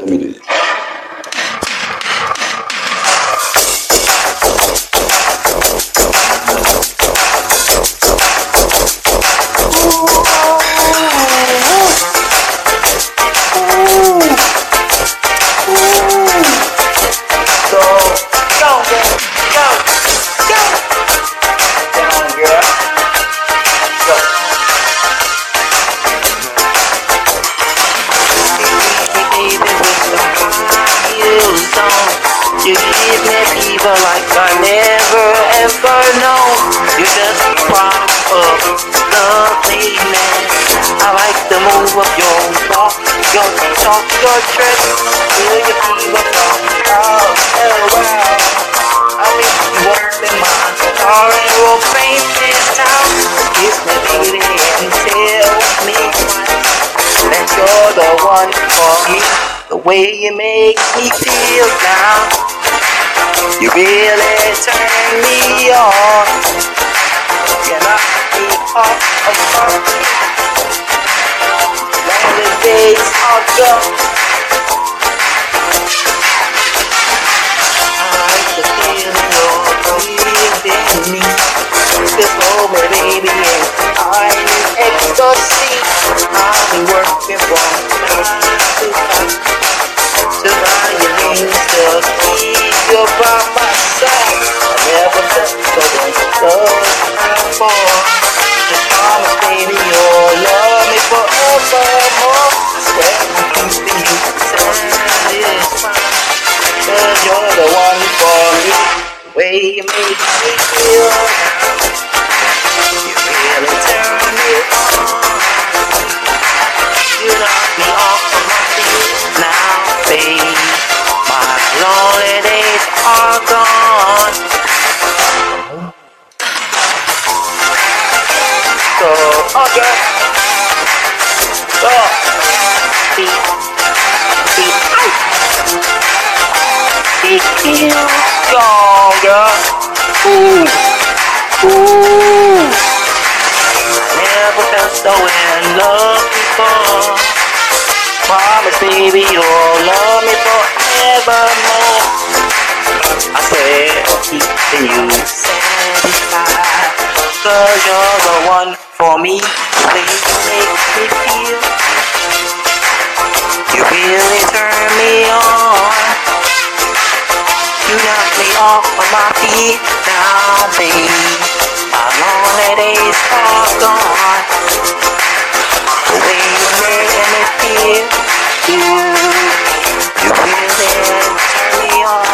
Let me your talk, your dress. Feel your fever from all around. I make you up in my car and we'll paint this town. Kiss me, baby, and tell me that you're the one for me. The way you make me feel now, you really turn me on. You knock me off of days gone. I the feeling you're giving me. This moment, baby, and I'm in ecstasy. I'll be working from to five to buy your wings you by my side. I never someone so for. Just you're the one for me. The way you make me feel. You really turn me on. Beat, girl. Ooh, ooh. I never felt so in love before. Promise, baby, you'll love me forevermore. I swear I'll keeping you satisfied. Cause you're the one for me. You make me feel. You really my feet now, babe. My lonely days are gone. The way you make me feel, you, you really turn me on.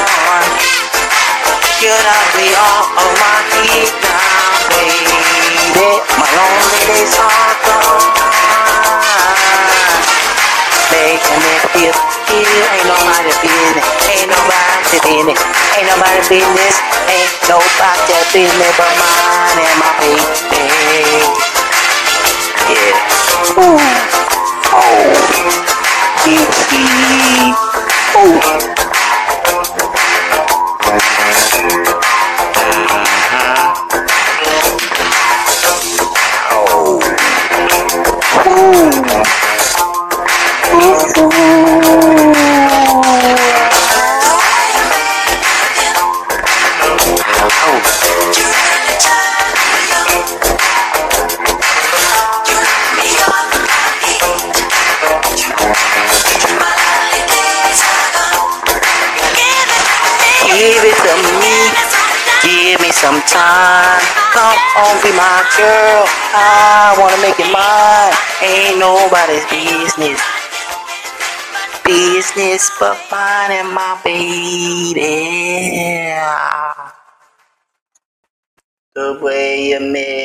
You knock me off of my feet now, baby. My lonely days are gone. Making me feel, feel, ain't nobody business, ain't nobody business, ain't nobody business, ain't nobody business but mine and my baby. Yeah. Ooh. Oh. Hee Give it to me. Give me some time. Come on, be my girl. I wanna make it mine. Ain't nobody's business. Business but mine and my baby. The way you make